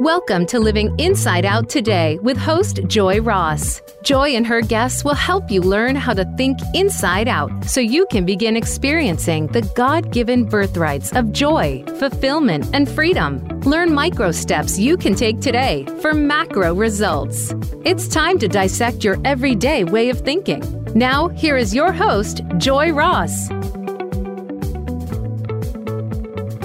Welcome to Living Inside Out today with host Joy Ross. Joy and her guests will help you learn how to think inside out so you can begin experiencing the God given birthrights of joy, fulfillment, and freedom. Learn micro steps you can take today for macro results. It's time to dissect your everyday way of thinking. Now, here is your host, Joy Ross.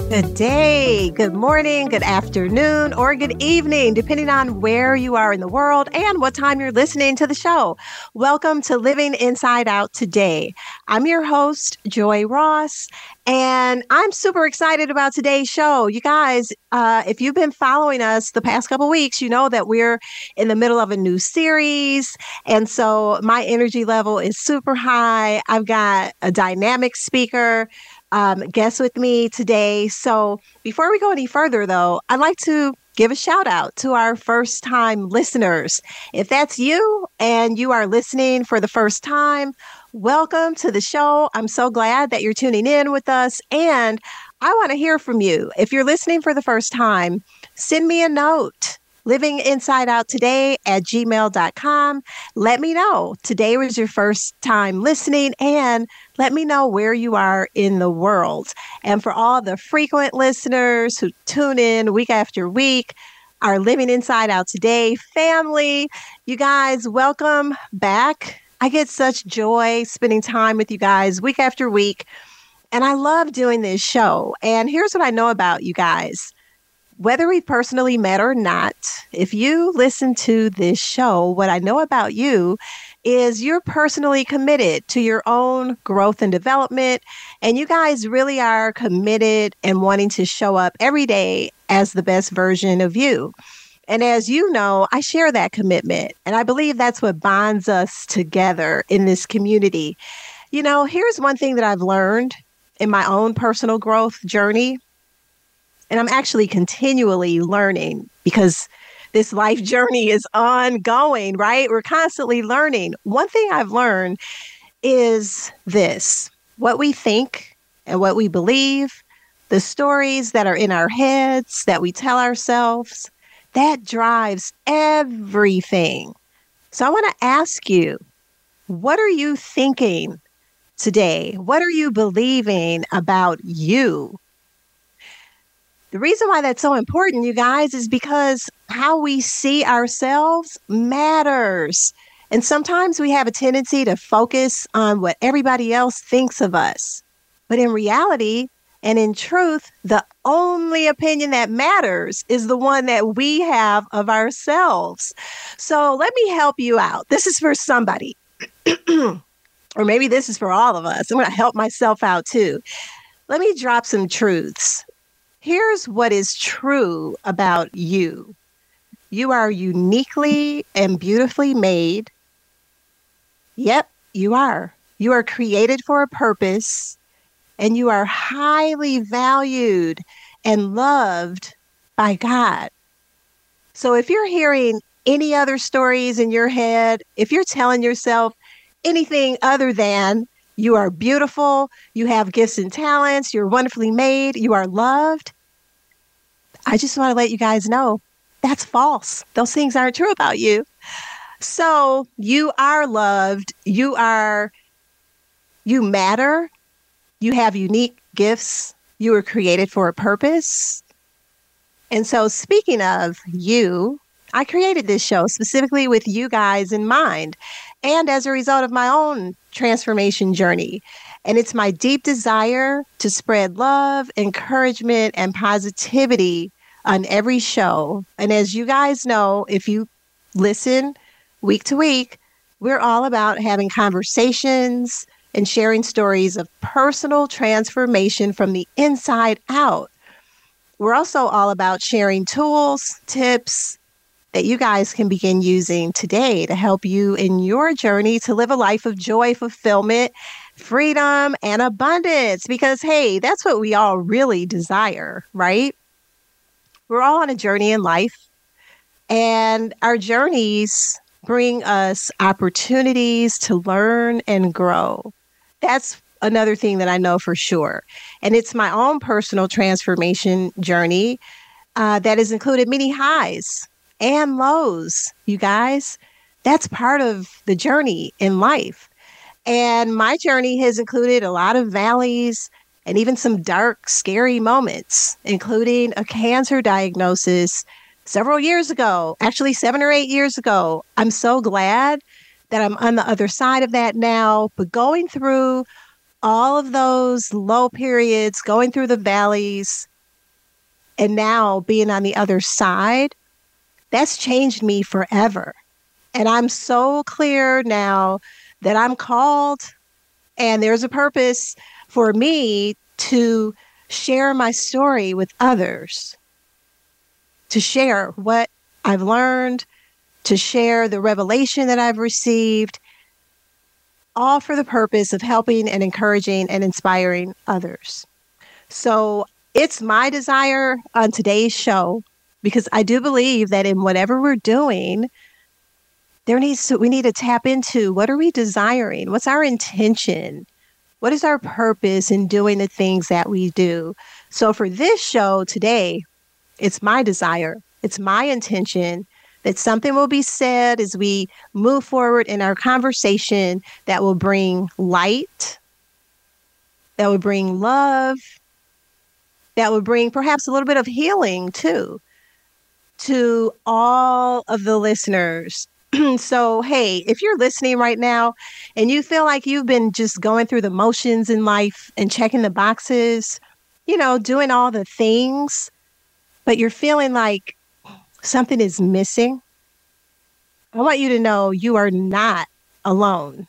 Good day, good morning, good afternoon, or good evening, depending on where you are in the world and what time you're listening to the show. Welcome to Living Inside Out today. I'm your host, Joy Ross, and I'm super excited about today's show. You guys, uh, if you've been following us the past couple weeks, you know that we're in the middle of a new series. And so my energy level is super high. I've got a dynamic speaker um, guest with me today. So before we go any further, though, I'd like to give a shout out to our first time listeners. If that's you and you are listening for the first time, welcome to the show. I'm so glad that you're tuning in with us. And I want to hear from you. If you're listening for the first time, send me a note living inside out today at gmail.com. Let me know today was your first time listening and let me know where you are in the world. And for all the frequent listeners who tune in week after week, our Living Inside Out Today family, you guys, welcome back. I get such joy spending time with you guys week after week. And I love doing this show. And here's what I know about you guys whether we personally met or not, if you listen to this show, what I know about you is you're personally committed to your own growth and development. And you guys really are committed and wanting to show up every day as the best version of you. And as you know, I share that commitment. And I believe that's what bonds us together in this community. You know, here's one thing that I've learned in my own personal growth journey and I'm actually continually learning because this life journey is ongoing, right? We're constantly learning. One thing I've learned is this what we think and what we believe, the stories that are in our heads that we tell ourselves, that drives everything. So I want to ask you, what are you thinking today? What are you believing about you? The reason why that's so important, you guys, is because how we see ourselves matters. And sometimes we have a tendency to focus on what everybody else thinks of us. But in reality, and in truth, the only opinion that matters is the one that we have of ourselves. So let me help you out. This is for somebody, or maybe this is for all of us. I'm going to help myself out too. Let me drop some truths here's what is true about you you are uniquely and beautifully made. Yep, you are. You are created for a purpose and you are highly valued and loved by God. So if you're hearing any other stories in your head, if you're telling yourself anything other than you are beautiful, you have gifts and talents, you're wonderfully made, you are loved, I just want to let you guys know that's false. Those things aren't true about you. So you are loved. You are, you matter. You have unique gifts. You were created for a purpose. And so, speaking of you, I created this show specifically with you guys in mind and as a result of my own transformation journey. And it's my deep desire to spread love, encouragement, and positivity on every show. And as you guys know, if you listen week to week, we're all about having conversations and sharing stories of personal transformation from the inside out. We're also all about sharing tools, tips that you guys can begin using today to help you in your journey to live a life of joy, fulfillment, freedom, and abundance. Because, hey, that's what we all really desire, right? We're all on a journey in life, and our journeys bring us opportunities to learn and grow. That's another thing that I know for sure. And it's my own personal transformation journey. uh, that has included many highs and lows, you guys. That's part of the journey in life. And my journey has included a lot of valleys and even some dark, scary moments, including a cancer diagnosis several years ago, actually, seven or eight years ago. I'm so glad that I'm on the other side of that now, but going through all of those low periods, going through the valleys, and now being on the other side, that's changed me forever. And I'm so clear now that I'm called and there's a purpose for me to share my story with others, to share what I've learned, to share the revelation that I've received, all for the purpose of helping and encouraging and inspiring others. So it's my desire on today's show because I do believe that in whatever we're doing, there needs to we need to tap into what are we desiring? What's our intention? What is our purpose in doing the things that we do? So for this show today, it's my desire, it's my intention that something will be said as we move forward in our conversation that will bring light, that will bring love, that will bring perhaps a little bit of healing too to all of the listeners. so, hey, if you're listening right now and you feel like you've been just going through the motions in life and checking the boxes, you know, doing all the things, but you're feeling like something is missing, I want you to know you are not alone.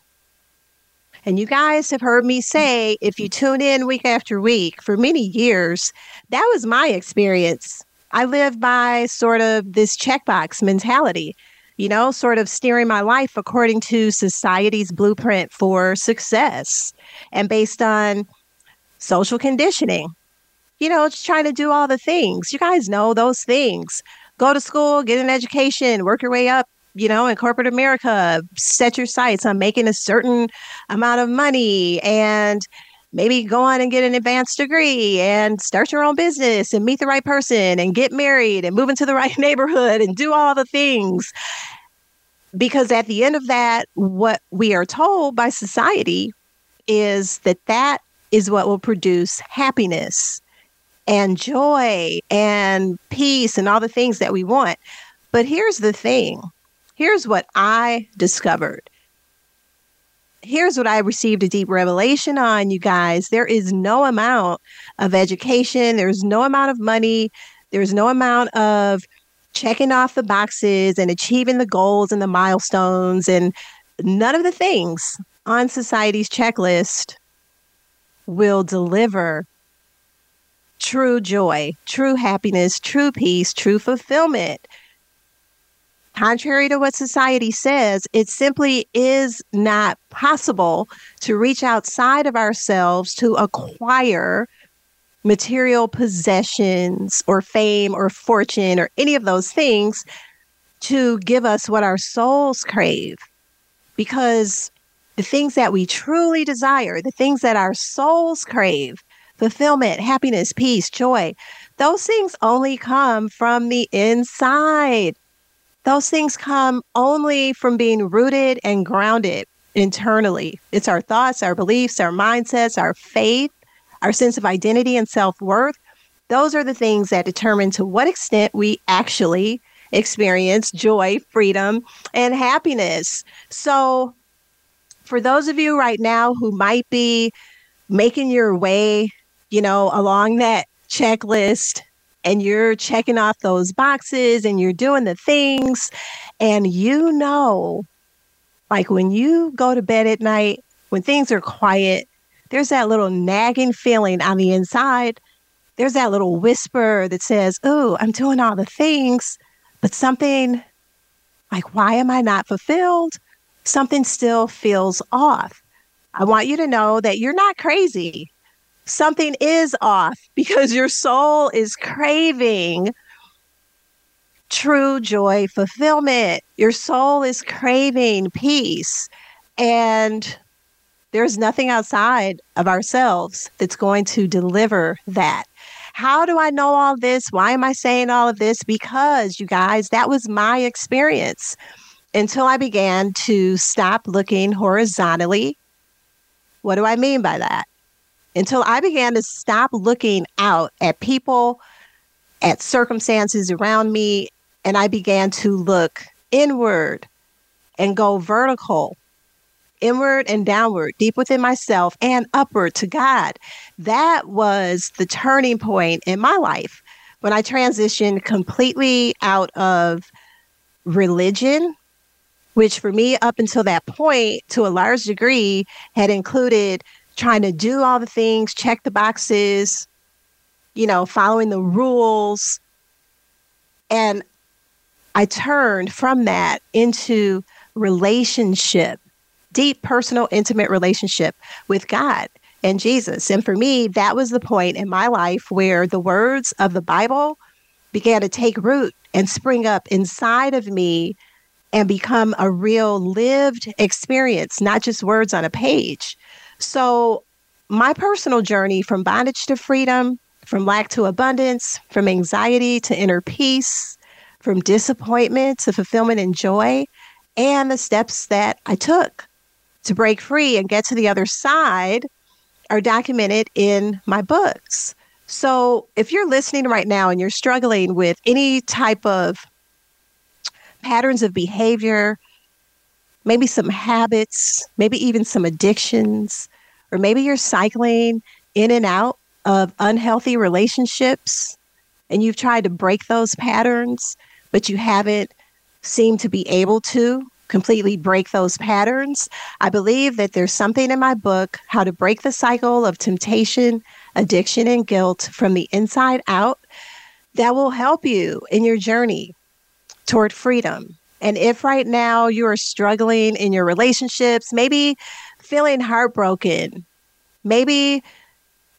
And you guys have heard me say, if you tune in week after week for many years, that was my experience. I live by sort of this checkbox mentality, you know, sort of steering my life according to society's blueprint for success and based on social conditioning. You know, just trying to do all the things. You guys know those things go to school, get an education, work your way up, you know, in corporate America, set your sights on making a certain amount of money and maybe go on and get an advanced degree and start your own business and meet the right person and get married and move into the right neighborhood and do all the things. Because at the end of that, what we are told by society is that that is what will produce happiness and joy and peace and all the things that we want. But here's the thing here's what I discovered. Here's what I received a deep revelation on, you guys. There is no amount of education, there's no amount of money, there's no amount of checking off the boxes and achieving the goals and the milestones and none of the things on society's checklist will deliver true joy, true happiness, true peace, true fulfillment. Contrary to what society says, it simply is not possible to reach outside of ourselves to acquire material possessions or fame or fortune or any of those things to give us what our souls crave. Because the things that we truly desire, the things that our souls crave, fulfillment, happiness, peace, joy. Those things only come from the inside. Those things come only from being rooted and grounded internally. It's our thoughts, our beliefs, our mindsets, our faith, our sense of identity and self worth. Those are the things that determine to what extent we actually experience joy, freedom, and happiness. So, for those of you right now who might be making your way you know, along that checklist and you're checking off those boxes and you're doing the things and you know like when you go to bed at night when things are quiet there's that little nagging feeling on the inside. There's that little whisper that says oh i'm doing all the things but something like why am i not fulfilled? Something still feels off. I want you to know that you're not crazy something is off because your soul is craving true joy, fulfillment. Your soul is craving peace. And there's nothing outside of ourselves that's going to deliver that. How do I know all this? Why am I saying all of this? Because, you guys, that was my experience until I began to stop looking horizontally. What do I mean by that? Until I began to stop looking out at people, at circumstances around me, and I began to look inward and go vertical, inward and downward, deep within myself and upward to God. That was the turning point in my life when I transitioned completely out of religion, which for me, up until that point, to a large degree, had included trying to do all the things, check the boxes, you know, following the rules. And I turned from that into relationship, deep, personal, intimate relationship with God and Jesus. And for me, that was the point in my life where the words of the Bible began to take root and spring up inside of me and become a real lived experience, not just words on a page. So, my personal journey from bondage to freedom, from lack to abundance, from anxiety to inner peace, from disappointment to fulfillment and joy, and the steps that I took to break free and get to the other side are documented in my books. So if you're listening right now and you're struggling with any type of patterns of behavior, maybe some habits, maybe even some addictions, or maybe you're cycling in and out of unhealthy relationships and you've tried to break those patterns, but you haven't seemed to be able to completely break those patterns. I believe that there's something in my book, How to Break the Cycle of Temptation, Addiction, and Guilt from the Inside Out, that will help you in your journey toward freedom. And if right now you are struggling in your relationships, maybe feeling heartbroken, maybe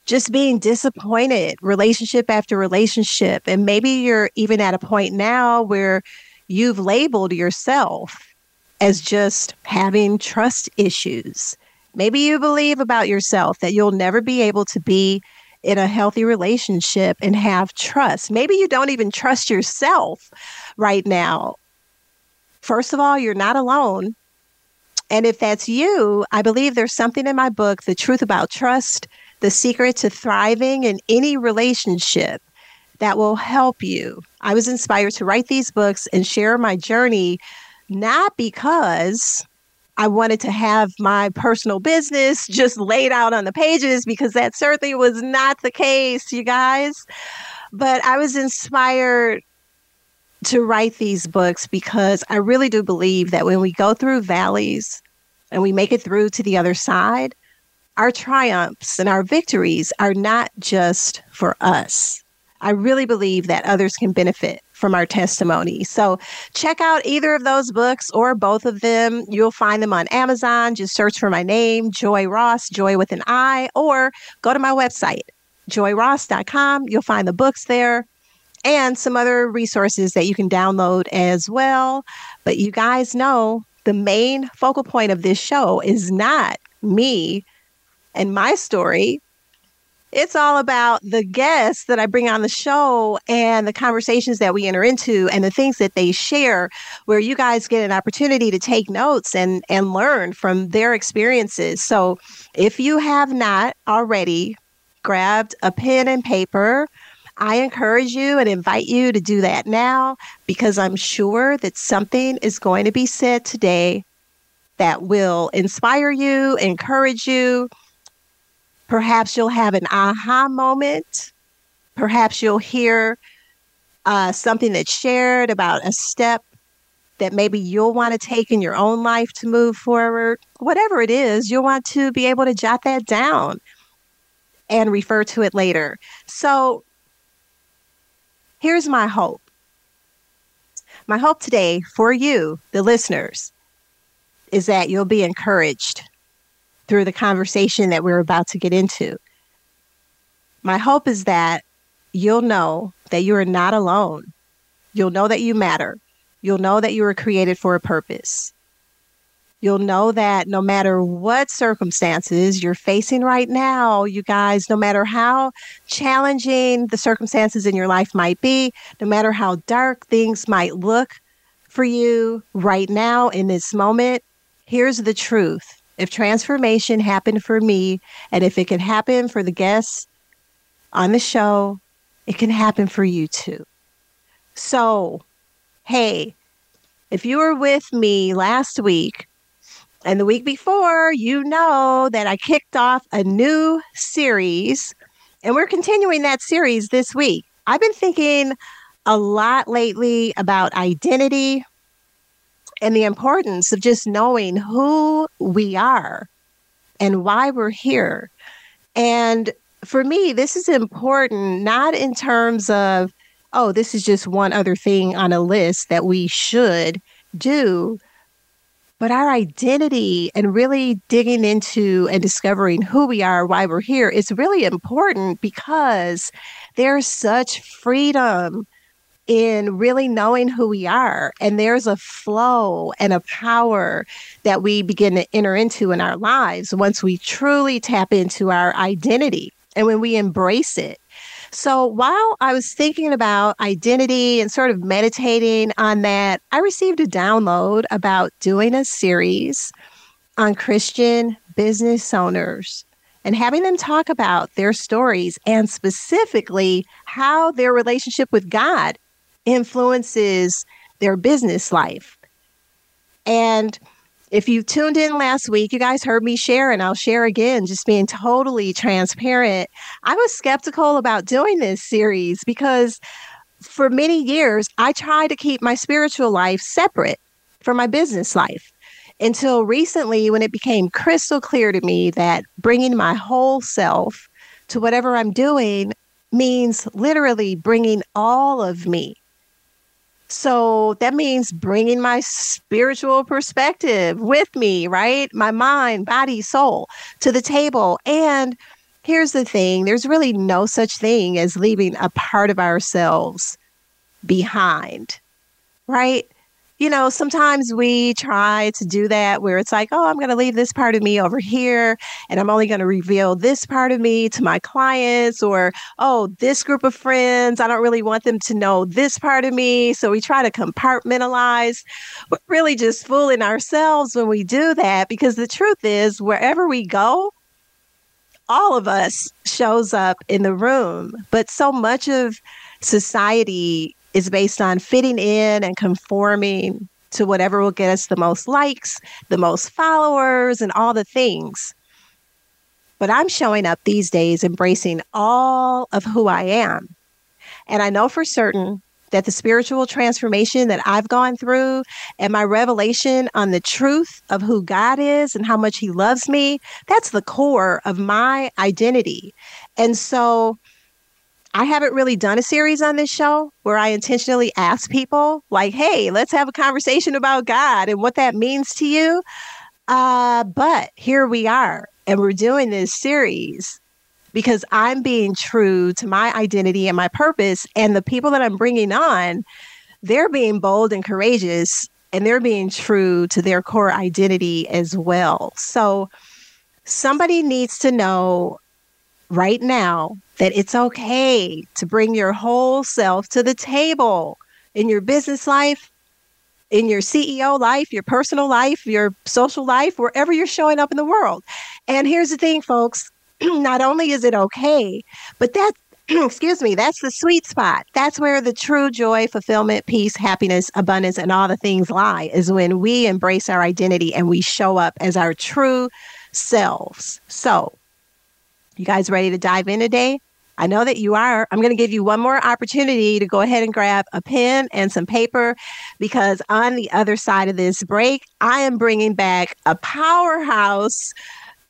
just being disappointed relationship after relationship. And maybe you're even at a point now where you've labeled yourself as just having trust issues. Maybe you believe about yourself that you'll never be able to be in a healthy relationship and have trust. Maybe you don't even trust yourself right now. First of all, you're not alone. And if that's you, I believe there's something in my book, The Truth About Trust, the secret to thriving in any relationship that will help you. I was inspired to write these books and share my journey, not because I wanted to have my personal business just laid out on the pages, because that certainly was not the case, you guys. But I was inspired to write these books because I really do believe that when we go through valleys and we make it through to the other side, our triumphs and our victories are not just for us. I really believe that others can benefit from our testimony. So check out either of those books or both of them. You'll find them on Amazon. Just search for my name, Joy Ross, Joy with an I, or go to my website, joyross.com. You'll find the books there and some other resources that you can download as well. But you guys know the main focal point of this show is not me and my story. It's all about the guests that I bring on the show and the conversations that we enter into and the things that they share, where you guys get an opportunity to take notes and, and learn from their experiences. So if you have not already grabbed a pen and paper, I encourage you and invite you to do that now because I'm sure that something is going to be said today that will inspire you, encourage you, Perhaps you'll have an aha moment. Perhaps you'll hear uh, something that's shared about a step that maybe you'll want to take in your own life to move forward. Whatever it is, you'll want to be able to jot that down and refer to it later. So here's my hope. My hope today for you, the listeners, is that you'll be encouraged through the conversation that we're about to get into. My hope is that you'll know that you are not alone. You'll know that you matter. You'll know that you were created for a purpose. You'll know that no matter what circumstances you're facing right now, you guys, no matter how challenging the circumstances in your life might be, no matter how dark things might look for you right now in this moment, here's the truth. If transformation happened for me, and if it can happen for the guests on the show, it can happen for you too. So, hey, if you were with me last week and the week before, you know that I kicked off a new series and we're continuing that series this week. I've been thinking a lot lately about identity and the importance of just knowing who we are and why we're here. And for me, this is important, not in terms of, oh, this is just one other thing on a list that we should do, but our identity and really digging into and discovering who we are, why we're here is really important because there's such freedom in really knowing who we are. And there's a flow and a power that we begin to enter into in our lives once we truly tap into our identity and when we embrace it. So while I was thinking about identity and sort of meditating on that, I received a download about doing a series on Christian business owners and having them talk about their stories and specifically how their relationship with God influences their business life. And if you tuned in last week, you guys heard me share, and I'll share again, just being totally transparent. I was skeptical about doing this series because for many years, I tried to keep my spiritual life separate from my business life until recently when it became crystal clear to me that bringing my whole self to whatever I'm doing means literally bringing all of me so that means bringing my spiritual perspective with me, right? My mind, body, soul to the table. And here's the thing there's really no such thing as leaving a part of ourselves behind, right? You know, sometimes we try to do that where it's like, oh, I'm going to leave this part of me over here and I'm only going to reveal this part of me to my clients or, oh, this group of friends, I don't really want them to know this part of me. So we try to compartmentalize. We're really just fooling ourselves when we do that because the truth is, wherever we go, all of us shows up in the room. But so much of society is based on fitting in and conforming to whatever will get us the most likes, the most followers, and all the things. But I'm showing up these days embracing all of who I am. And I know for certain that the spiritual transformation that I've gone through and my revelation on the truth of who God is and how much He loves me, that's the core of my identity. And so I haven't really done a series on this show where I intentionally ask people, like, hey, let's have a conversation about God and what that means to you. Uh, but here we are, and we're doing this series because I'm being true to my identity and my purpose. And the people that I'm bringing on, they're being bold and courageous, and they're being true to their core identity as well. So somebody needs to know right now that it's okay to bring your whole self to the table in your business life, in your CEO life, your personal life, your social life, wherever you're showing up in the world. And here's the thing, folks not only is it okay, but that excuse me, that's the sweet spot. That's where the true joy, fulfillment, peace, happiness, abundance, and all the things lie, is when we embrace our identity and we show up as our true selves. So, you guys ready to dive in today? I know that you are. I'm going to give you one more opportunity to go ahead and grab a pen and some paper because on the other side of this break, I am bringing back a powerhouse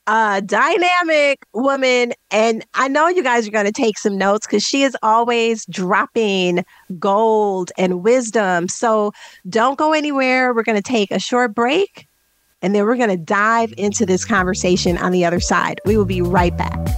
uh, dynamic woman. And I know you guys are going to take some notes because she is always dropping gold and wisdom. So don't go anywhere. We're going to take a short break and then we're going to dive into this conversation on the other side. We will be right back.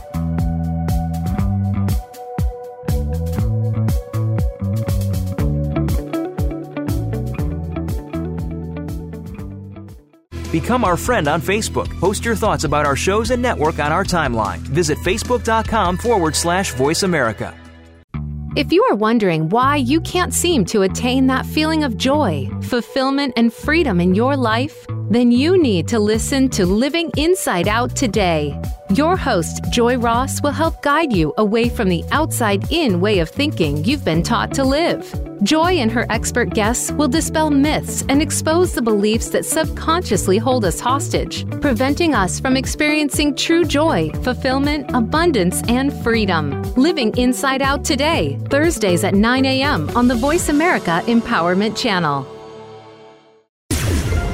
Become our friend on Facebook. Post your thoughts about our shows and network on our timeline. Visit facebook.com forward slash voice America. If you are wondering why you can't seem to attain that feeling of joy, fulfillment, and freedom in your life, then you need to listen to Living Inside Out today. Your host, Joy Ross, will help guide you away from the outside in way of thinking you've been taught to live. Joy and her expert guests will dispel myths and expose the beliefs that subconsciously hold us hostage, preventing us from experiencing true joy, fulfillment, abundance, and freedom. Living Inside Out today, Thursdays at 9 a.m. on the Voice America Empowerment Channel.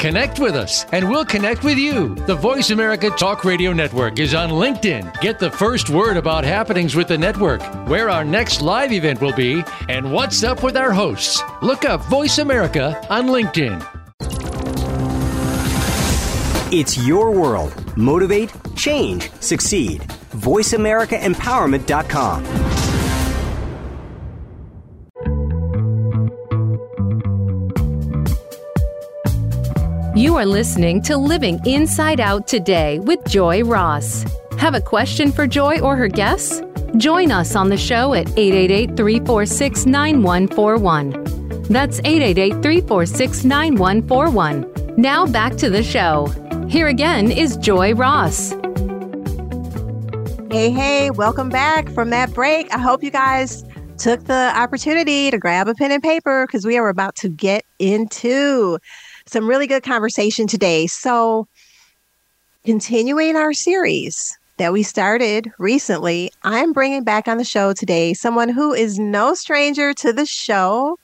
Connect with us, and we'll connect with you. The Voice America Talk Radio Network is on LinkedIn. Get the first word about happenings with the network, where our next live event will be, and what's up with our hosts. Look up Voice America on LinkedIn. It's your world. Motivate, change, succeed. VoiceAmericaEmpowerment.com. You are listening to Living Inside Out today with Joy Ross. Have a question for Joy or her guests? Join us on the show at 888 346 9141. That's 888 346 9141. Now back to the show. Here again is Joy Ross. Hey, hey, welcome back from that break. I hope you guys took the opportunity to grab a pen and paper because we are about to get into some really good conversation today. So, continuing our series that we started recently, I'm bringing back on the show today someone who is no stranger to the show.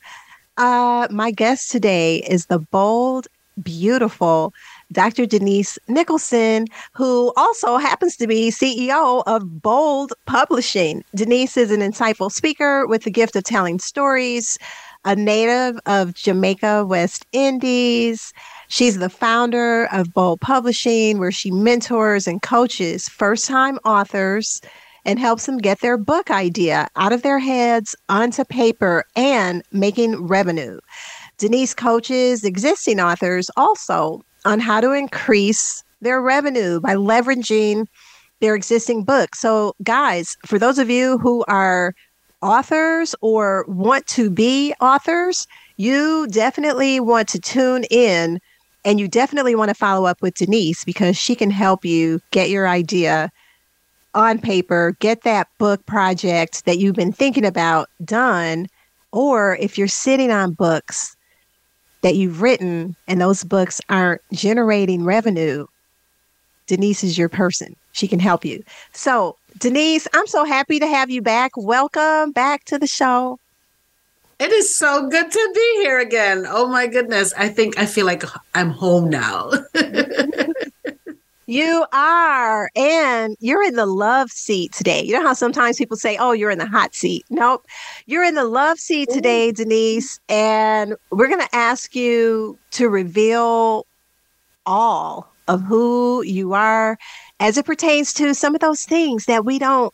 Uh, my guest today is the bold, beautiful Dr. Denise Nicholson, who also happens to be CEO of Bold Publishing. Denise is an insightful speaker with the gift of telling stories, a native of Jamaica, West Indies. She's the founder of Bold Publishing, where she mentors and coaches first time authors and helps them get their book idea out of their heads onto paper and making revenue. Denise coaches existing authors also on how to increase their revenue by leveraging their existing books. So, guys, for those of you who are authors or want to be authors, you definitely want to tune in and you definitely want to follow up with Denise because she can help you get your idea on paper, get that book project that you've been thinking about done. Or if you're sitting on books that you've written and those books aren't generating revenue, Denise is your person. She can help you. So, Denise, I'm so happy to have you back. Welcome back to the show. It is so good to be here again. Oh my goodness. I think I feel like I'm home now. You are, and you're in the love seat today. You know how sometimes people say, Oh, you're in the hot seat. Nope. You're in the love seat mm-hmm. today, Denise. And we're going to ask you to reveal all of who you are as it pertains to some of those things that we don't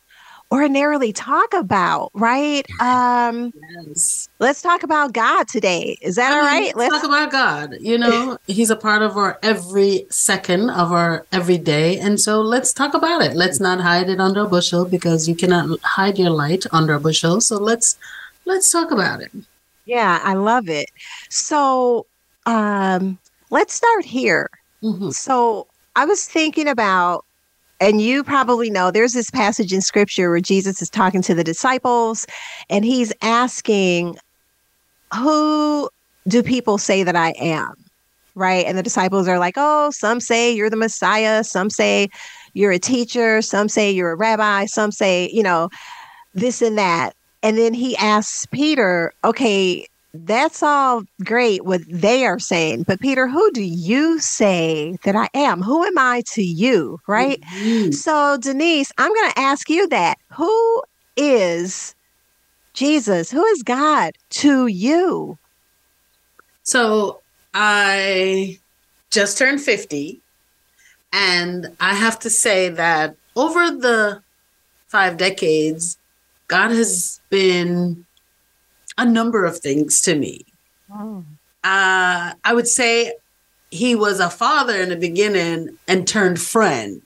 ordinarily talk about, right? Um, yes. Let's talk about God today. Is that I all right? Let's, let's talk about God. You know, He's a part of our every second of our every day. And so let's talk about it. Let's not hide it under a bushel because you cannot hide your light under a bushel. So let's let's talk about it. Yeah, I love it. So um let's start here. Mm-hmm. So I was thinking about and you probably know there's this passage in scripture where Jesus is talking to the disciples and he's asking, Who do people say that I am? Right. And the disciples are like, Oh, some say you're the Messiah. Some say you're a teacher. Some say you're a rabbi. Some say, you know, this and that. And then he asks Peter, Okay, that's all great what they are saying. But Peter, who do you say that I am? Who am I to you? Right. Mm-hmm. So, Denise, I'm going to ask you that. Who is Jesus? Who is God to you? So, I just turned 50. And I have to say that over the five decades, God has been a number of things to me. Oh. Uh, I would say he was a father in the beginning and turned friend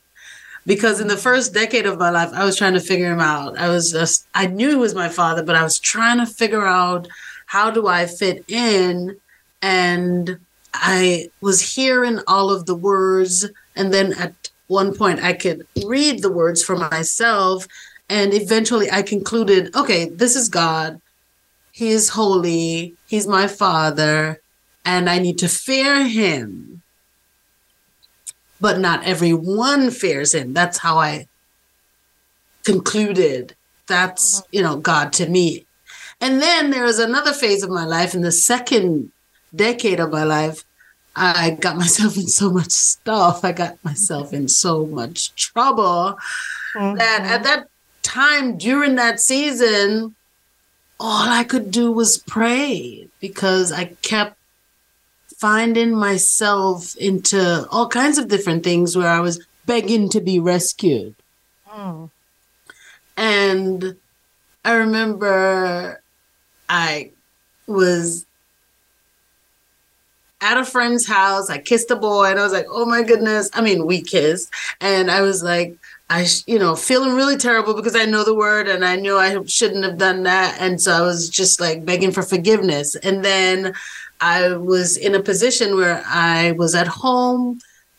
because in the first decade of my life, I was trying to figure him out. I was just, I knew he was my father, but I was trying to figure out how do I fit in. And I was hearing all of the words. And then at one point, I could read the words for myself. And eventually, I concluded okay, this is God. He is holy. He's my father. And I need to fear him. But not everyone fears him. That's how I concluded that's, you know, God to me. And then there was another phase of my life in the second decade of my life. I got myself in so much stuff. I got myself in so much trouble mm-hmm. that at that time during that season, all I could do was pray because I kept finding myself into all kinds of different things where I was begging to be rescued. Mm. And I remember I was at a friend's house. I kissed a boy and I was like, oh my goodness. I mean, we kissed. And I was like, I, you know, feeling really terrible because I know the word and I knew I shouldn't have done that. And so I was just like begging for forgiveness. And then I was in a position where I was at home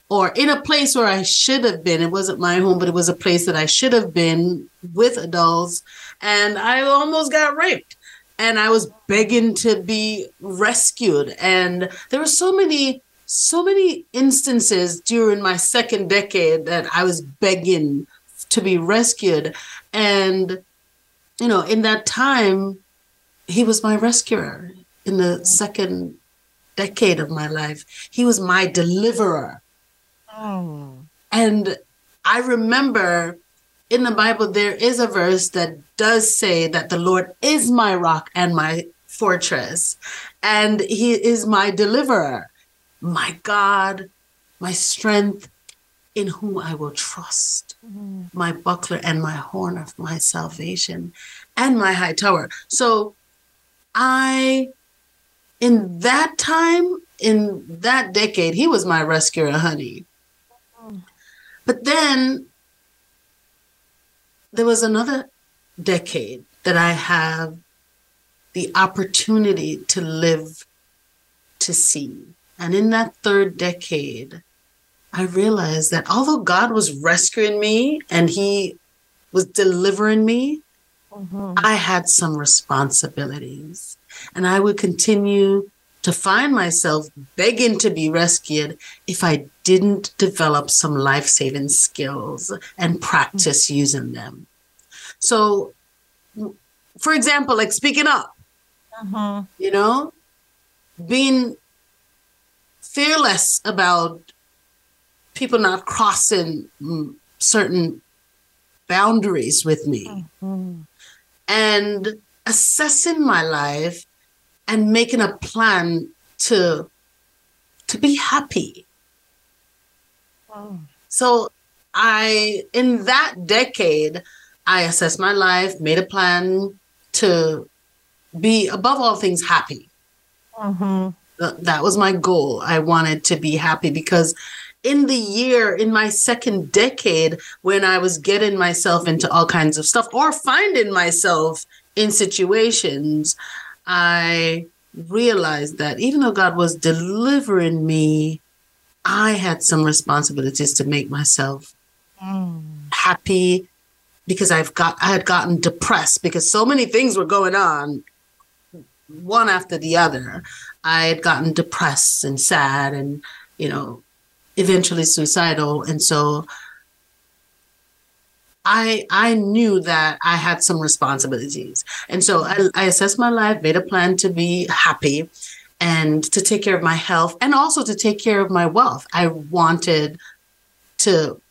or in a place where I should have been. It wasn't my home, but it was a place that I should have been with adults. And I almost got raped. And I was begging to be rescued. And there were so many so many instances during my second decade that I was begging to be rescued. And, you know, in that time, he was my rescuer in the mm-hmm. second decade of my life. He was my deliverer. Oh. And I remember in the Bible, there is a verse that does say that the Lord is my rock and my fortress, and he is my deliverer my God, my strength, in whom I will trust, mm-hmm. my buckler and my horn of my salvation, and my high tower. So I, in that time, in that decade, he was my rescuer, honey. But then there was another decade that I have the opportunity to live to see. And in that third decade, I realized that although God was rescuing me and He was delivering me, mm-hmm. I had some responsibilities. And I would continue to find myself begging to be rescued if I didn't develop some life saving skills and practice mm-hmm. using them. So, for example, like speaking up, mm-hmm. you know, being fearless about people not crossing certain boundaries with me mm-hmm. and assessing my life and making a plan to to be happy oh. so i in that decade i assessed my life made a plan to be above all things happy mm-hmm that was my goal. I wanted to be happy because in the year, in my second decade, when I was getting myself into all kinds of stuff or finding myself in situations, I realized that even though God was delivering me, I had some responsibilities to make myself mm. happy because I've got I had gotten depressed because so many things were going on one after the other. I had gotten depressed and sad and, you know, eventually suicidal. And so I I knew that I had some responsibilities. And so I, I assessed my life, made a plan to be happy and to take care of my health and also to take care of my wealth. I wanted to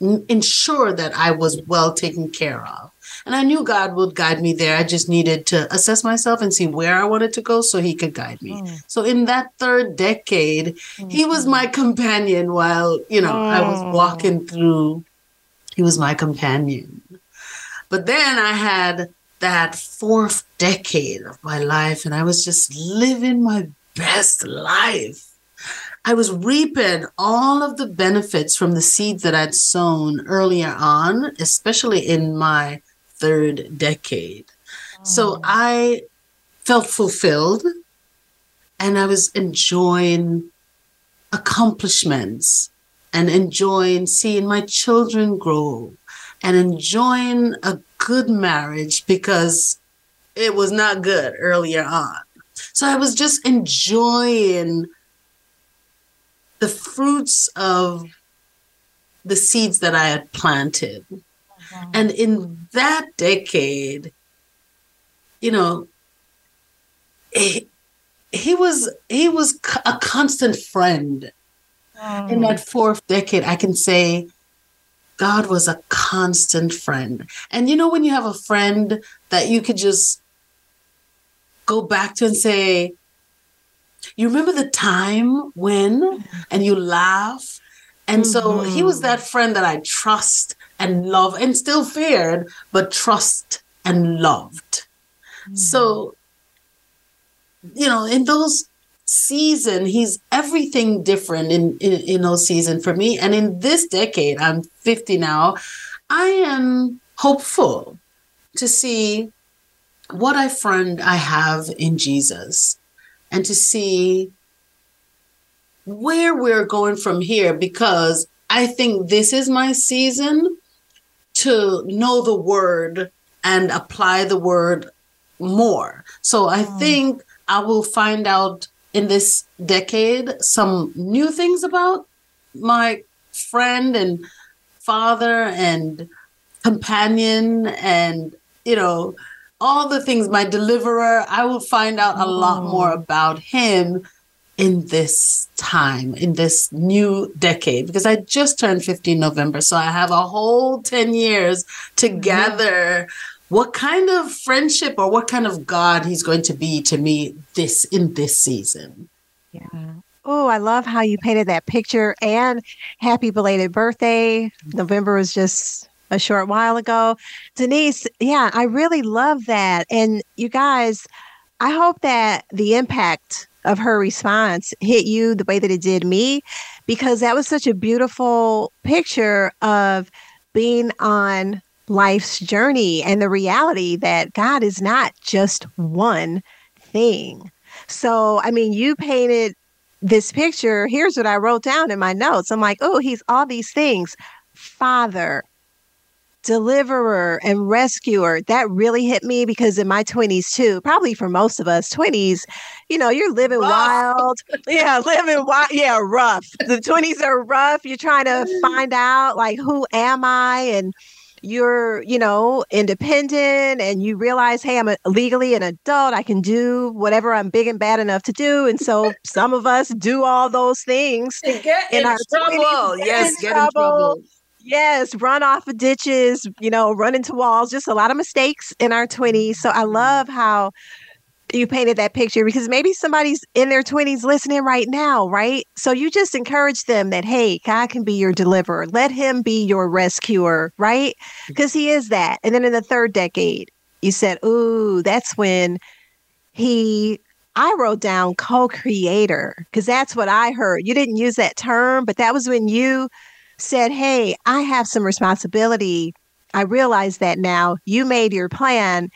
ensure that I was well taken care of. And I knew God would guide me there. I just needed to assess myself and see where I wanted to go so he could guide me. Mm. So in that third decade, mm-hmm. he was my companion while, you know, I was mm. walking through he was my companion. But then I had that fourth decade of my life, and I was just living my best life. I was reaping all of the benefits from the seeds that I'd sown earlier on, especially in my third decade. Oh. So I felt fulfilled and I was enjoying accomplishments and enjoying seeing my children grow and enjoying a good marriage because it was not good earlier on. So I was just enjoying the fruits of the seeds that I had planted. Mm-hmm. And in that decade, you know, he, he was he was a constant friend in that fourth decade, I can say God was a constant friend. And you know, when you have a friend that you could just go back to and say, you remember the time when, and you laugh. And mm-hmm. so he was that friend that I trust and love and still feared, but trust and loved. Mm-hmm. So, you know, in those season he's everything different in, in in those season for me and in this decade i'm 50 now i am hopeful to see what i find i have in jesus and to see where we're going from here because i think this is my season to know the word and apply the word more so i mm. think i will find out in this decade some new things about my friend and father and companion and you know all the things my deliverer i will find out a lot more mm. about him in this time in this new decade because i just turned 50 november so i have a whole 10 years to mm-hmm. gather what kind of friendship or what kind of God he's going to be to me this in this season. Yeah. Oh, I love how you painted that picture and happy belated birthday. November was just a short while ago. Denise, yeah, I really love that. And you guys, I hope that the impact of her response hit you the way that it did me, because that was such a beautiful picture of being on life's journey and the reality that God is not just one thing. So, I mean, you painted this picture. Here's what I wrote down in my notes. I'm like, oh, he's all these things Father, deliverer, and rescuer. That really hit me because in my 20s, too, probably for most of us, 20s, you know, you're living rough. wild. yeah, living wild. Yeah, rough. The 20s are rough. You're trying to find out, like, who am I? And you're, you know, independent and you realize, hey, I'm a, legally an adult. I can do whatever I'm big and bad enough to do. And so some of us do all those things. get in, in trouble. Yes, get in trouble. Yes, run off of ditches, you know, run into walls, just a lot of mistakes in our 20s. So I mm-hmm. love how you painted that picture because maybe somebody's in their 20s listening right now, right? So you just encourage them that, hey, God can be your deliverer. Let him be your rescuer, right? Because mm. he is that. And then in the third decade, you said, ooh, that's when he, I wrote down co creator because that's what I heard. You didn't use that term, but that was when you said, hey, I have some responsibility. I realize that now. You made your plan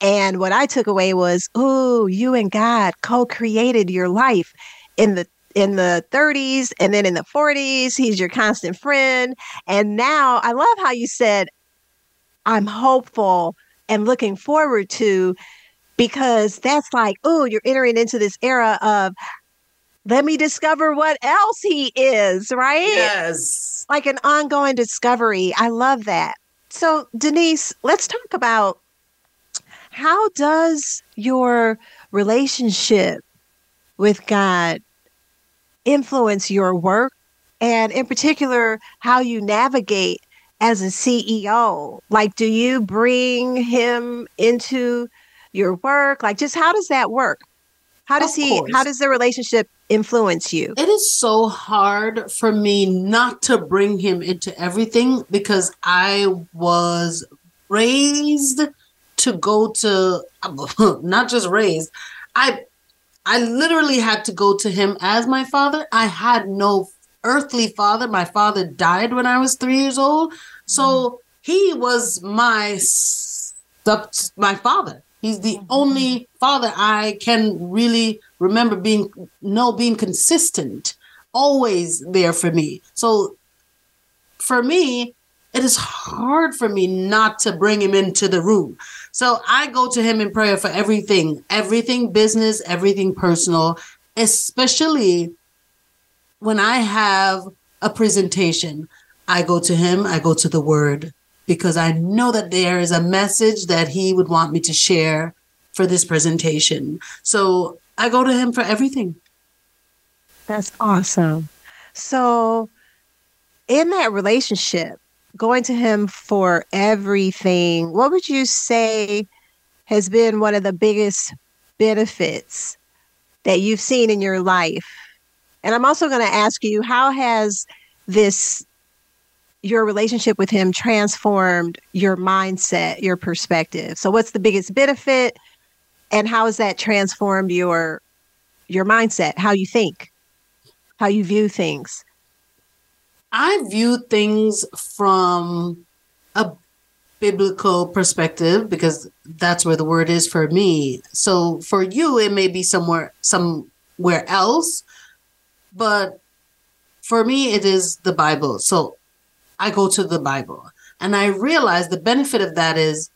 and what I took away was, oh, you and God co-created your life in the in the 30s and then in the 40s. He's your constant friend. And now I love how you said, I'm hopeful and looking forward to because that's like, oh, you're entering into this era of let me discover what else he is, right? Yes. Like an ongoing discovery. I love that. So, Denise, let's talk about how does your relationship with God influence your work and in particular how you navigate as a CEO? Like do you bring him into your work? Like just how does that work? How does he how does the relationship influence you? It is so hard for me not to bring him into everything because I was raised to go to not just raised. I I literally had to go to him as my father. I had no earthly father. My father died when I was 3 years old. So mm. he was my my father. He's the mm-hmm. only father I can really remember being no being consistent, always there for me. So for me, it is hard for me not to bring him into the room. So I go to him in prayer for everything, everything business, everything personal, especially when I have a presentation. I go to him, I go to the word because I know that there is a message that he would want me to share for this presentation. So I go to him for everything. That's awesome. So, in that relationship, going to him for everything, what would you say has been one of the biggest benefits that you've seen in your life? And I'm also going to ask you, how has this your relationship with him transformed your mindset, your perspective? So what's the biggest benefit and how has that transformed your your mindset, how you think, how you view things? I view things from a biblical perspective because that's where the word is for me. So for you it may be somewhere somewhere else, but for me it is the Bible. So I go to the Bible. And I realize the benefit of that is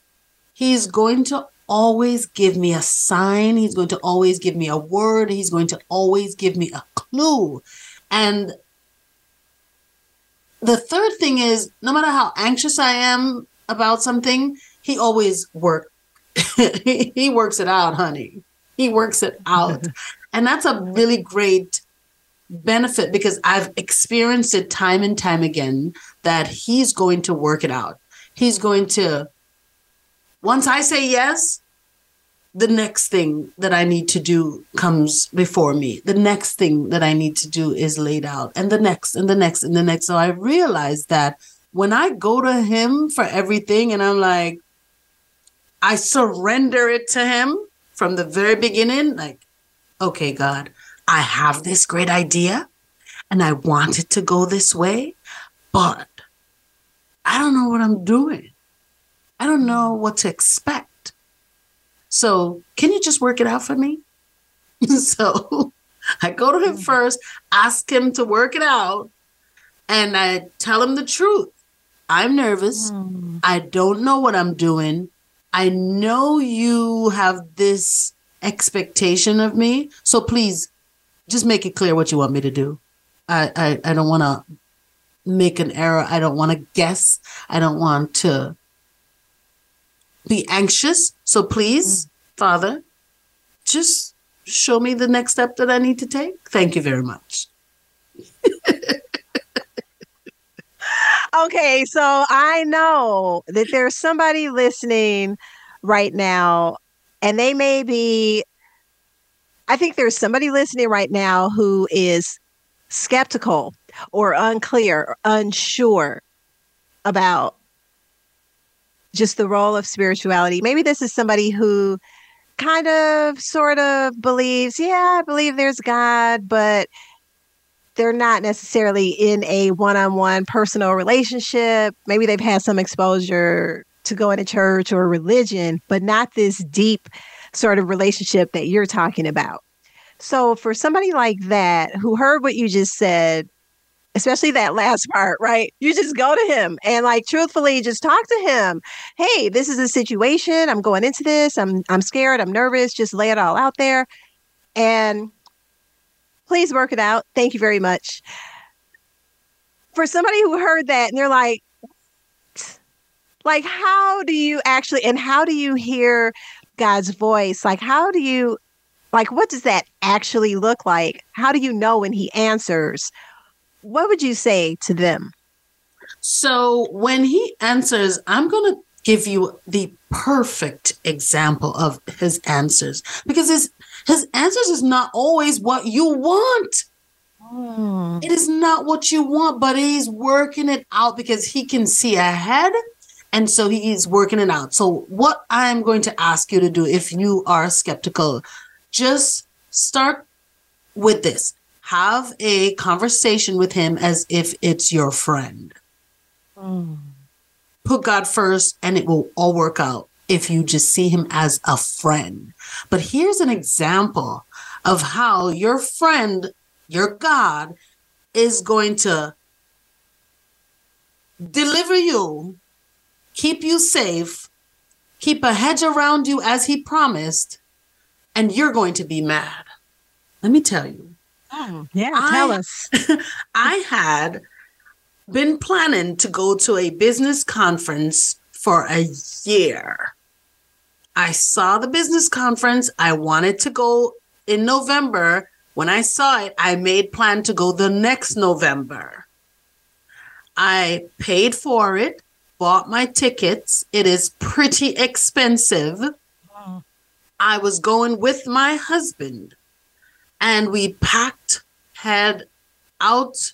he's going to always give me a sign. He's going to always give me a word. He's going to always give me a clue. And the third thing is no matter how anxious I am about something, he always work he works it out, honey. He works it out. and that's a really great benefit because I've experienced it time and time again that he's going to work it out. He's going to, once I say yes, the next thing that I need to do comes before me. The next thing that I need to do is laid out, and the next, and the next, and the next. So I realized that when I go to him for everything and I'm like, I surrender it to him from the very beginning, like, okay, God, I have this great idea and I want it to go this way, but I don't know what I'm doing. I don't know what to expect. So, can you just work it out for me? so, I go to him mm. first, ask him to work it out, and I tell him the truth. I'm nervous. Mm. I don't know what I'm doing. I know you have this expectation of me. So please just make it clear what you want me to do. I, I, I don't want to make an error. I don't want to guess. I don't want to be anxious. So please, mm. Father, just show me the next step that I need to take. Thank you very much. okay, so I know that there's somebody listening right now, and they may be I think there's somebody listening right now who is skeptical or unclear, or unsure about just the role of spirituality. Maybe this is somebody who kind of sort of believes, yeah, I believe there's God, but they're not necessarily in a one-on-one personal relationship. Maybe they've had some exposure to going to church or religion, but not this deep sort of relationship that you're talking about. So, for somebody like that who heard what you just said, especially that last part, right? You just go to him and like truthfully just talk to him. Hey, this is a situation. I'm going into this. I'm I'm scared. I'm nervous. Just lay it all out there. And please work it out. Thank you very much. For somebody who heard that and they're like, like how do you actually and how do you hear God's voice? Like how do you like what does that actually look like? How do you know when he answers? What would you say to them? So when he answers, I'm going to give you the perfect example of his answers because his his answers is not always what you want. Mm. It is not what you want, but he's working it out because he can see ahead. And so he is working it out. So, what I'm going to ask you to do if you are skeptical, just start with this have a conversation with him as if it's your friend. Mm. Put God first, and it will all work out if you just see him as a friend. But here's an example of how your friend, your God, is going to deliver you, keep you safe, keep a hedge around you as he promised, and you're going to be mad. Let me tell you. Oh, yeah, tell us. I had been planning to go to a business conference for a year. I saw the business conference. I wanted to go in November. When I saw it, I made plan to go the next November. I paid for it, bought my tickets. It is pretty expensive. I was going with my husband and we packed, head out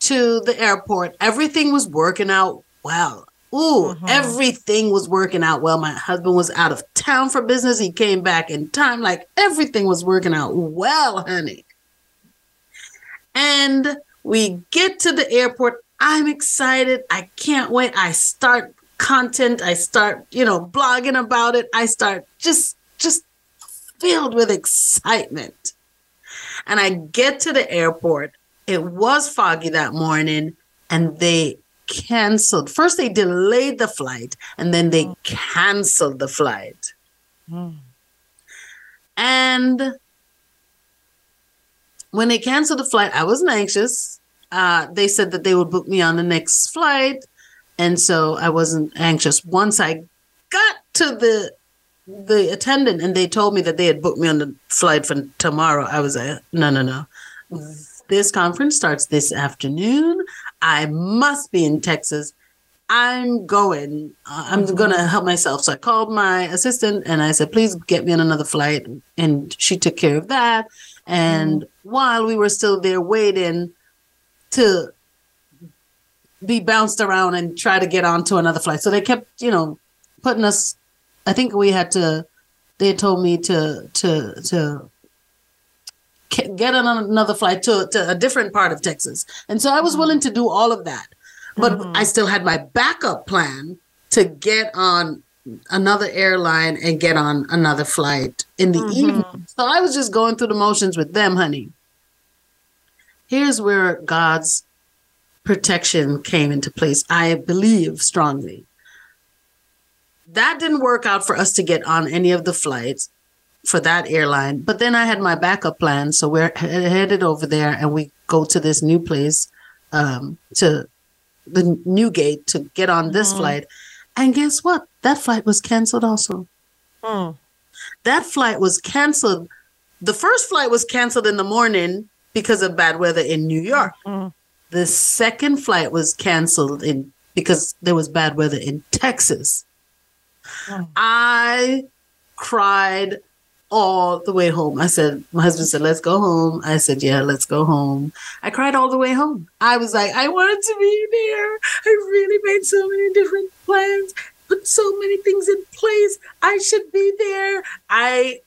to the airport. Everything was working out well. Ooh, mm-hmm. everything was working out well. My husband was out of town for business. He came back in time. Like everything was working out well, honey. And we get to the airport. I'm excited. I can't wait. I start content. I start, you know, blogging about it. I start just just filled with excitement. And I get to the airport it was foggy that morning and they canceled. First, they delayed the flight and then they mm. canceled the flight. Mm. And when they canceled the flight, I wasn't anxious. Uh, they said that they would book me on the next flight. And so I wasn't anxious. Once I got to the the attendant and they told me that they had booked me on the flight for tomorrow, I was like, no, no, no this conference starts this afternoon. I must be in Texas. I'm going. Uh, I'm mm-hmm. going to help myself. So I called my assistant and I said, please get me on another flight. And she took care of that. And mm-hmm. while we were still there waiting to be bounced around and try to get onto another flight. So they kept, you know, putting us, I think we had to, they told me to, to, to get on another flight to, to a different part of Texas. And so I was willing to do all of that. But mm-hmm. I still had my backup plan to get on another airline and get on another flight in the mm-hmm. evening. So I was just going through the motions with them, honey. Here's where God's protection came into place. I believe strongly. That didn't work out for us to get on any of the flights for that airline. But then I had my backup plan. So we're headed over there and we go to this new place, um, to the new gate to get on this mm. flight. And guess what? That flight was canceled also. Mm. That flight was canceled. The first flight was canceled in the morning because of bad weather in New York. Mm. The second flight was canceled in because there was bad weather in Texas. I cried all the way home. I said, my husband said, let's go home. I said, yeah, let's go home. I cried all the way home. I was like, I wanted to be there. I really made so many different plans, put so many things in place. I should be there. I,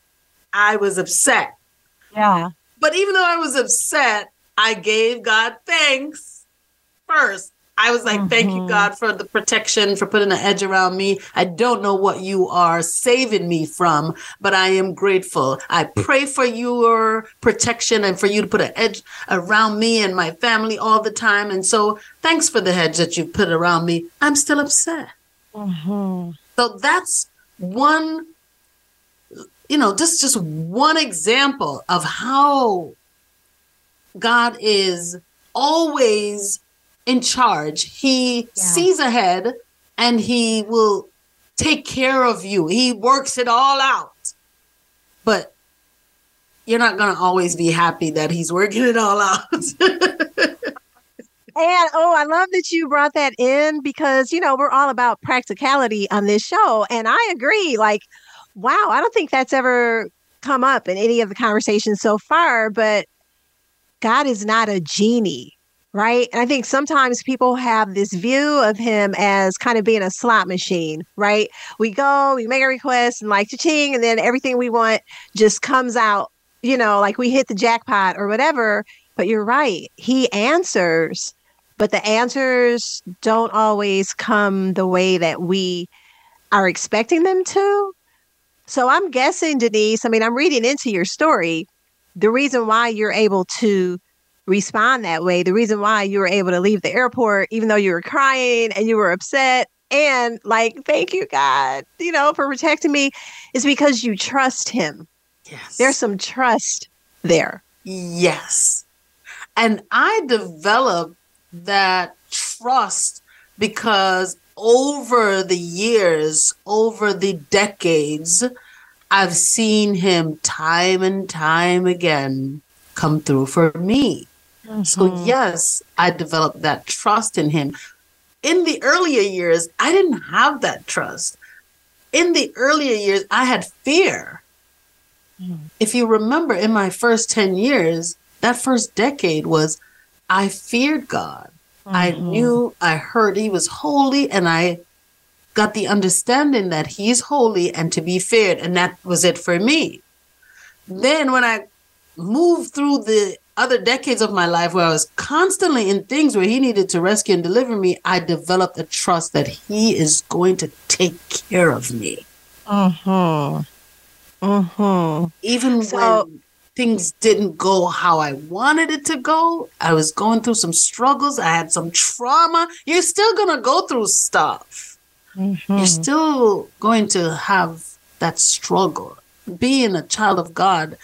I was upset. Yeah. But even though I was upset, I gave God thanks first I was like, mm-hmm. thank you, mm-hmm. God, for the protection, for putting an edge around me. I don't know what you are saving me from, but I am grateful. I pray for your protection and for you to put an edge around me and my family all the time. And so thanks for the hedge that you put around me. I'm still upset. Mm-hmm. So that's one, you know, just, just one example of how God is always in charge. He yeah. sees ahead and he will take care of you. He works it all out. But you're not going to always be happy that he's working it all out. And oh, I love that you brought that in because, you know, we're all about practicality on this show. And I agree. Like, wow, I don't think that's ever come up in any of the conversations so far, but God is not a genie, right? And I think sometimes people have this view of him as kind of being a slot machine, right? We go, we make a request and like ching, and then everything we want just comes out, you know, like we hit the jackpot or whatever. But you're right. He answers but the answers don't always come the way that we are expecting them to. So I'm guessing, Denise, I mean, I'm reading into your story. The reason why you're able to respond that way, the reason why you were able to leave the airport, even though you were crying and you were upset, and like, thank you, God, you know, for protecting me, is because you trust Him. Yes. There's some trust there. Yes. And I developed that trust because over the years, over the decades, I've seen him time and time again come through for me. Mm-hmm. So, yes, I developed that trust in him. In the earlier years, I didn't have that trust. In the earlier years, I had fear. Mm. If you remember, in my first 10 years, that first decade was I feared God. Mm-hmm. I knew, I heard he was holy, and I got the understanding that he's holy and to be feared. And that was it for me. Then, when I moved through the other decades of my life where I was constantly in things where he needed to rescue and deliver me, I developed a trust that he is going to take care of me. Uh huh. Uh huh. Even so, when things didn't go how I wanted it to go. I was going through some struggles. I had some trauma. You're still going to go through stuff. Mm-hmm. You're still going to have that struggle. Being a child of God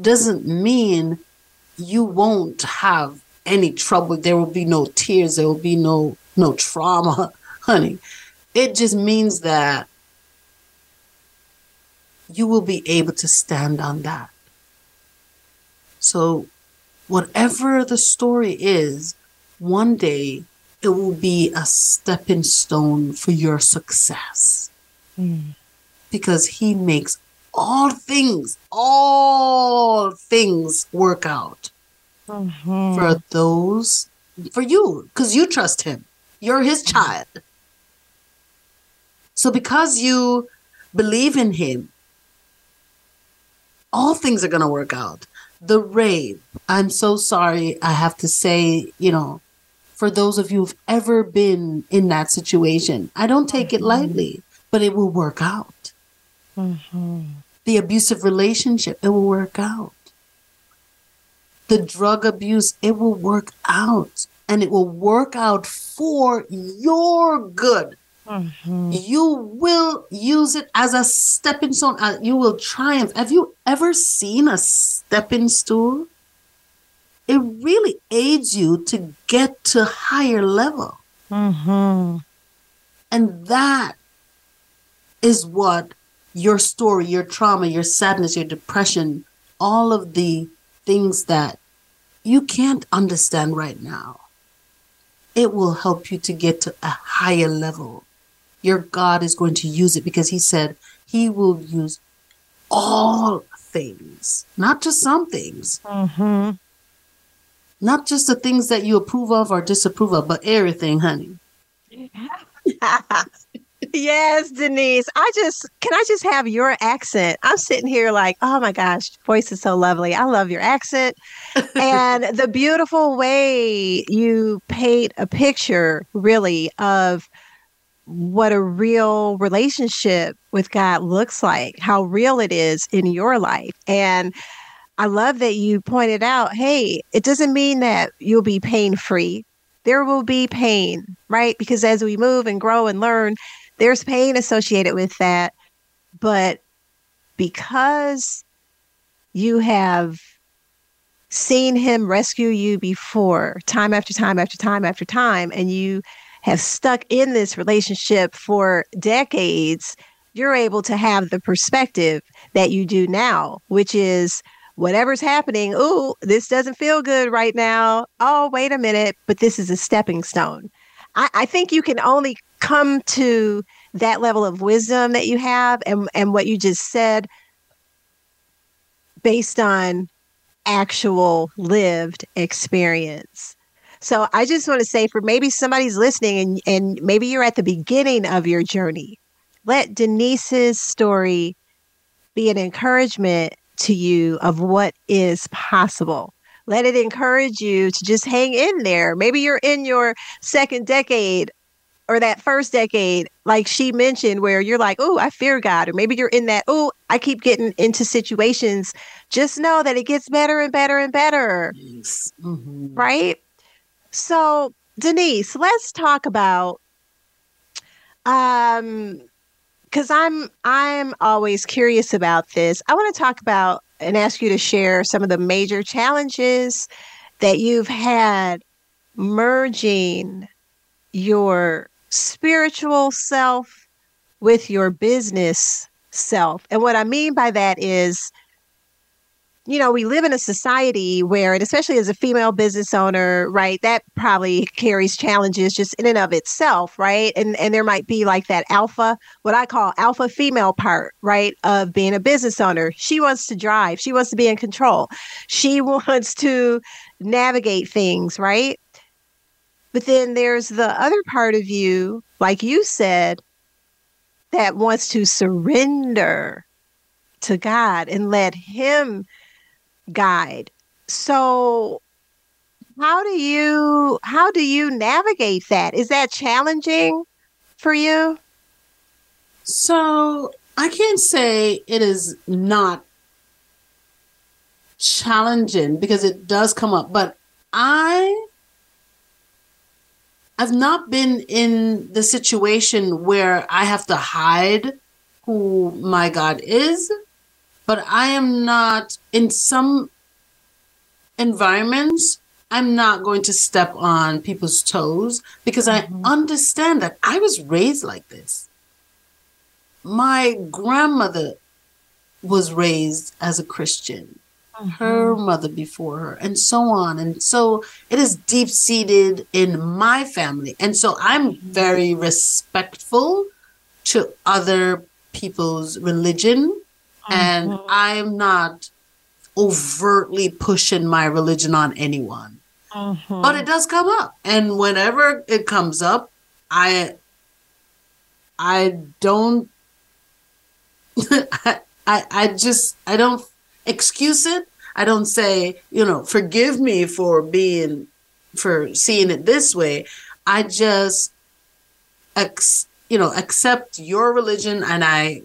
doesn't mean you won't have any trouble. There will be no tears. There will be no no trauma, honey. It just means that you will be able to stand on that. So, whatever the story is, one day it will be a stepping stone for your success. Mm. Because he makes all things, all things work out mm-hmm. for those, for you, because you trust him. You're his child. So, because you believe in him, all things are going to work out the rape. I'm so sorry. I have to say, you know, for those of you who've ever been in that situation, I don't take mm-hmm. it lightly, but it will work out. Mm-hmm. The abusive relationship, it will work out. The drug abuse, it will work out. And it will work out for your good. Mm-hmm. You will use it as a stepping stone. Uh, you will triumph. Have you ever seen a stepping stool? It really aids you to get to higher level. Mm-hmm. And that is what your story, your trauma, your sadness, your depression, all of the things that you can't understand right now, it will help you to get to a higher level your God is going to use it because He said He will use all things, not just some things. Mm-hmm. Not just the things that you approve of or disapprove of, but everything, honey. yes, Denise. I just can I just have your accent? I'm sitting here like, oh my gosh, voice is so lovely. I love your accent and the beautiful way you paint a picture, really, of what a real relationship with God looks like, how real it is in your life. And I love that you pointed out hey, it doesn't mean that you'll be pain free. There will be pain, right? Because as we move and grow and learn, there's pain associated with that. But because you have seen him rescue you before, time after time after time after time, and you have stuck in this relationship for decades, you're able to have the perspective that you do now, which is whatever's happening. Ooh, this doesn't feel good right now. Oh, wait a minute, but this is a stepping stone. I, I think you can only come to that level of wisdom that you have and, and what you just said based on actual lived experience. So I just want to say for maybe somebody's listening and, and maybe you're at the beginning of your journey, let Denise's story be an encouragement to you of what is possible. Let it encourage you to just hang in there. Maybe you're in your second decade or that first decade, like she mentioned, where you're like, oh, I fear God. Or maybe you're in that, oh, I keep getting into situations. Just know that it gets better and better and better. Yes. Mm-hmm. Right? So, Denise, let's talk about um because I'm I'm always curious about this. I want to talk about and ask you to share some of the major challenges that you've had merging your spiritual self with your business self. And what I mean by that is you know, we live in a society where, and especially as a female business owner, right, that probably carries challenges just in and of itself, right? And and there might be like that alpha, what I call alpha female part, right, of being a business owner. She wants to drive, she wants to be in control, she wants to navigate things, right? But then there's the other part of you, like you said, that wants to surrender to God and let Him guide. So how do you how do you navigate that? Is that challenging for you? So I can't say it is not challenging because it does come up, but I I've not been in the situation where I have to hide who my God is but I am not in some environments. I'm not going to step on people's toes because mm-hmm. I understand that I was raised like this. My grandmother was raised as a Christian, mm-hmm. her mother before her, and so on. And so it is deep seated in my family. And so I'm very respectful to other people's religion and mm-hmm. I'm not overtly pushing my religion on anyone. Mm-hmm. But it does come up. And whenever it comes up, I I don't I, I I just I don't excuse it. I don't say, you know, forgive me for being for seeing it this way. I just ex, you know, accept your religion and I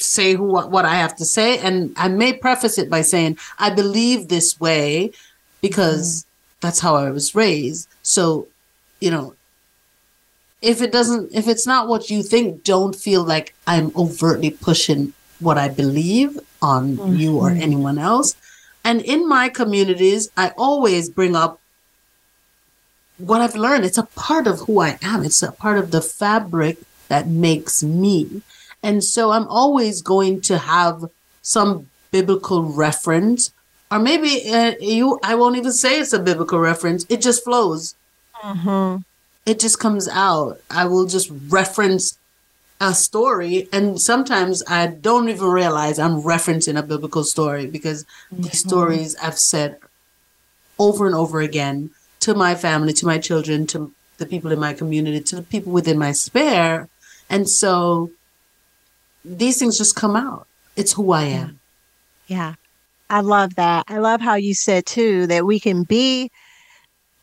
say who what I have to say, and I may preface it by saying I believe this way because mm. that's how I was raised. So, you know, if it doesn't, if it's not what you think, don't feel like I'm overtly pushing what I believe on mm-hmm. you or anyone else. And in my communities, I always bring up what I've learned. It's a part of who I am. It's a part of the fabric that makes me. And so I'm always going to have some biblical reference, or maybe uh, you, I won't even say it's a biblical reference. It just flows. Mm-hmm. It just comes out. I will just reference a story, and sometimes I don't even realize I'm referencing a biblical story because mm-hmm. these stories I've said over and over again to my family, to my children, to the people in my community, to the people within my sphere. And so these things just come out. It's who I am. Yeah. I love that. I love how you said too that we can be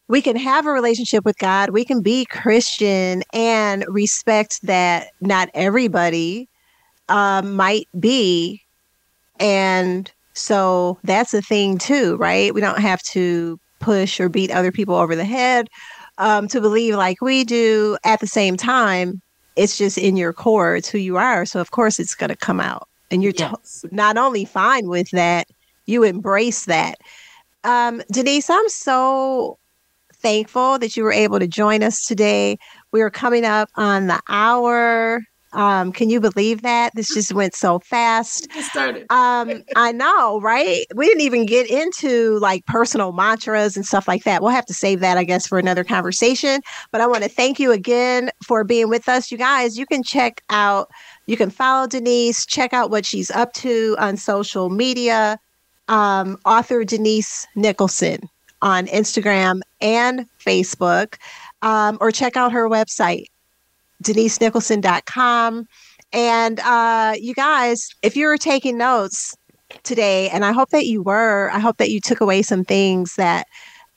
we can have a relationship with God, we can be Christian and respect that not everybody um, might be. And so that's a thing too, right? We don't have to push or beat other people over the head um, to believe like we do. At the same time, it's just in your core. It's who you are. So of course it's going to come out, and you're yes. t- not only fine with that, you embrace that. Um, Denise, I'm so thankful that you were able to join us today. We are coming up on the hour. Um, can you believe that? This just went so fast. Just started. Um, I know, right? We didn't even get into like personal mantras and stuff like that. We'll have to save that, I guess, for another conversation. But I want to thank you again for being with us. You guys, you can check out, you can follow Denise, check out what she's up to on social media. Um, author Denise Nicholson on Instagram and Facebook, um, or check out her website, denisenicholson.com. And uh, you guys, if you were taking notes today, and I hope that you were, I hope that you took away some things that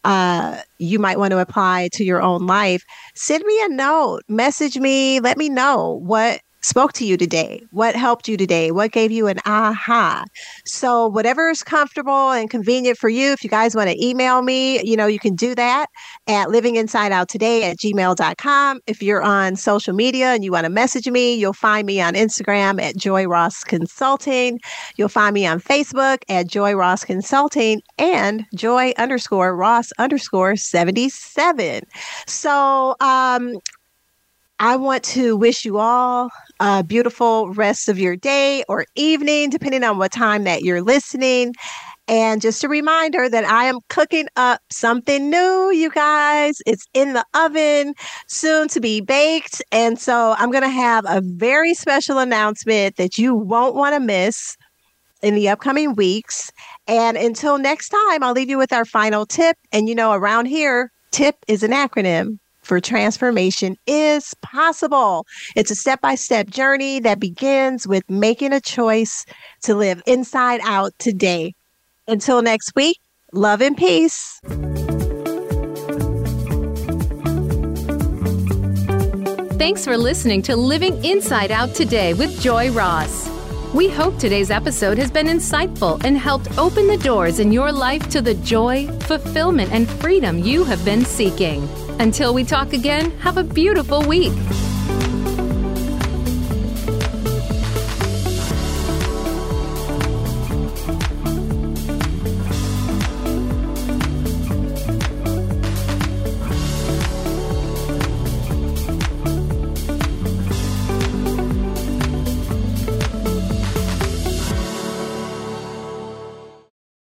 uh, you might want to apply to your own life. Send me a note, message me, let me know what spoke to you today? What helped you today? What gave you an aha? So, whatever is comfortable and convenient for you, if you guys want to email me, you know, you can do that at livinginsideouttoday at gmail.com. If you're on social media and you want to message me, you'll find me on Instagram at Joy Ross Consulting. You'll find me on Facebook at Joy Ross Consulting and Joy underscore Ross underscore 77. So, um, I want to wish you all a beautiful rest of your day or evening, depending on what time that you're listening. And just a reminder that I am cooking up something new, you guys. It's in the oven, soon to be baked. And so I'm going to have a very special announcement that you won't want to miss in the upcoming weeks. And until next time, I'll leave you with our final tip. And you know, around here, tip is an acronym for transformation is possible. It's a step by step journey that begins with making a choice to live inside out today. Until next week, love and peace. Thanks for listening to Living Inside Out today with Joy Ross. We hope today's episode has been insightful and helped open the doors in your life to the joy, fulfillment, and freedom you have been seeking. Until we talk again, have a beautiful week.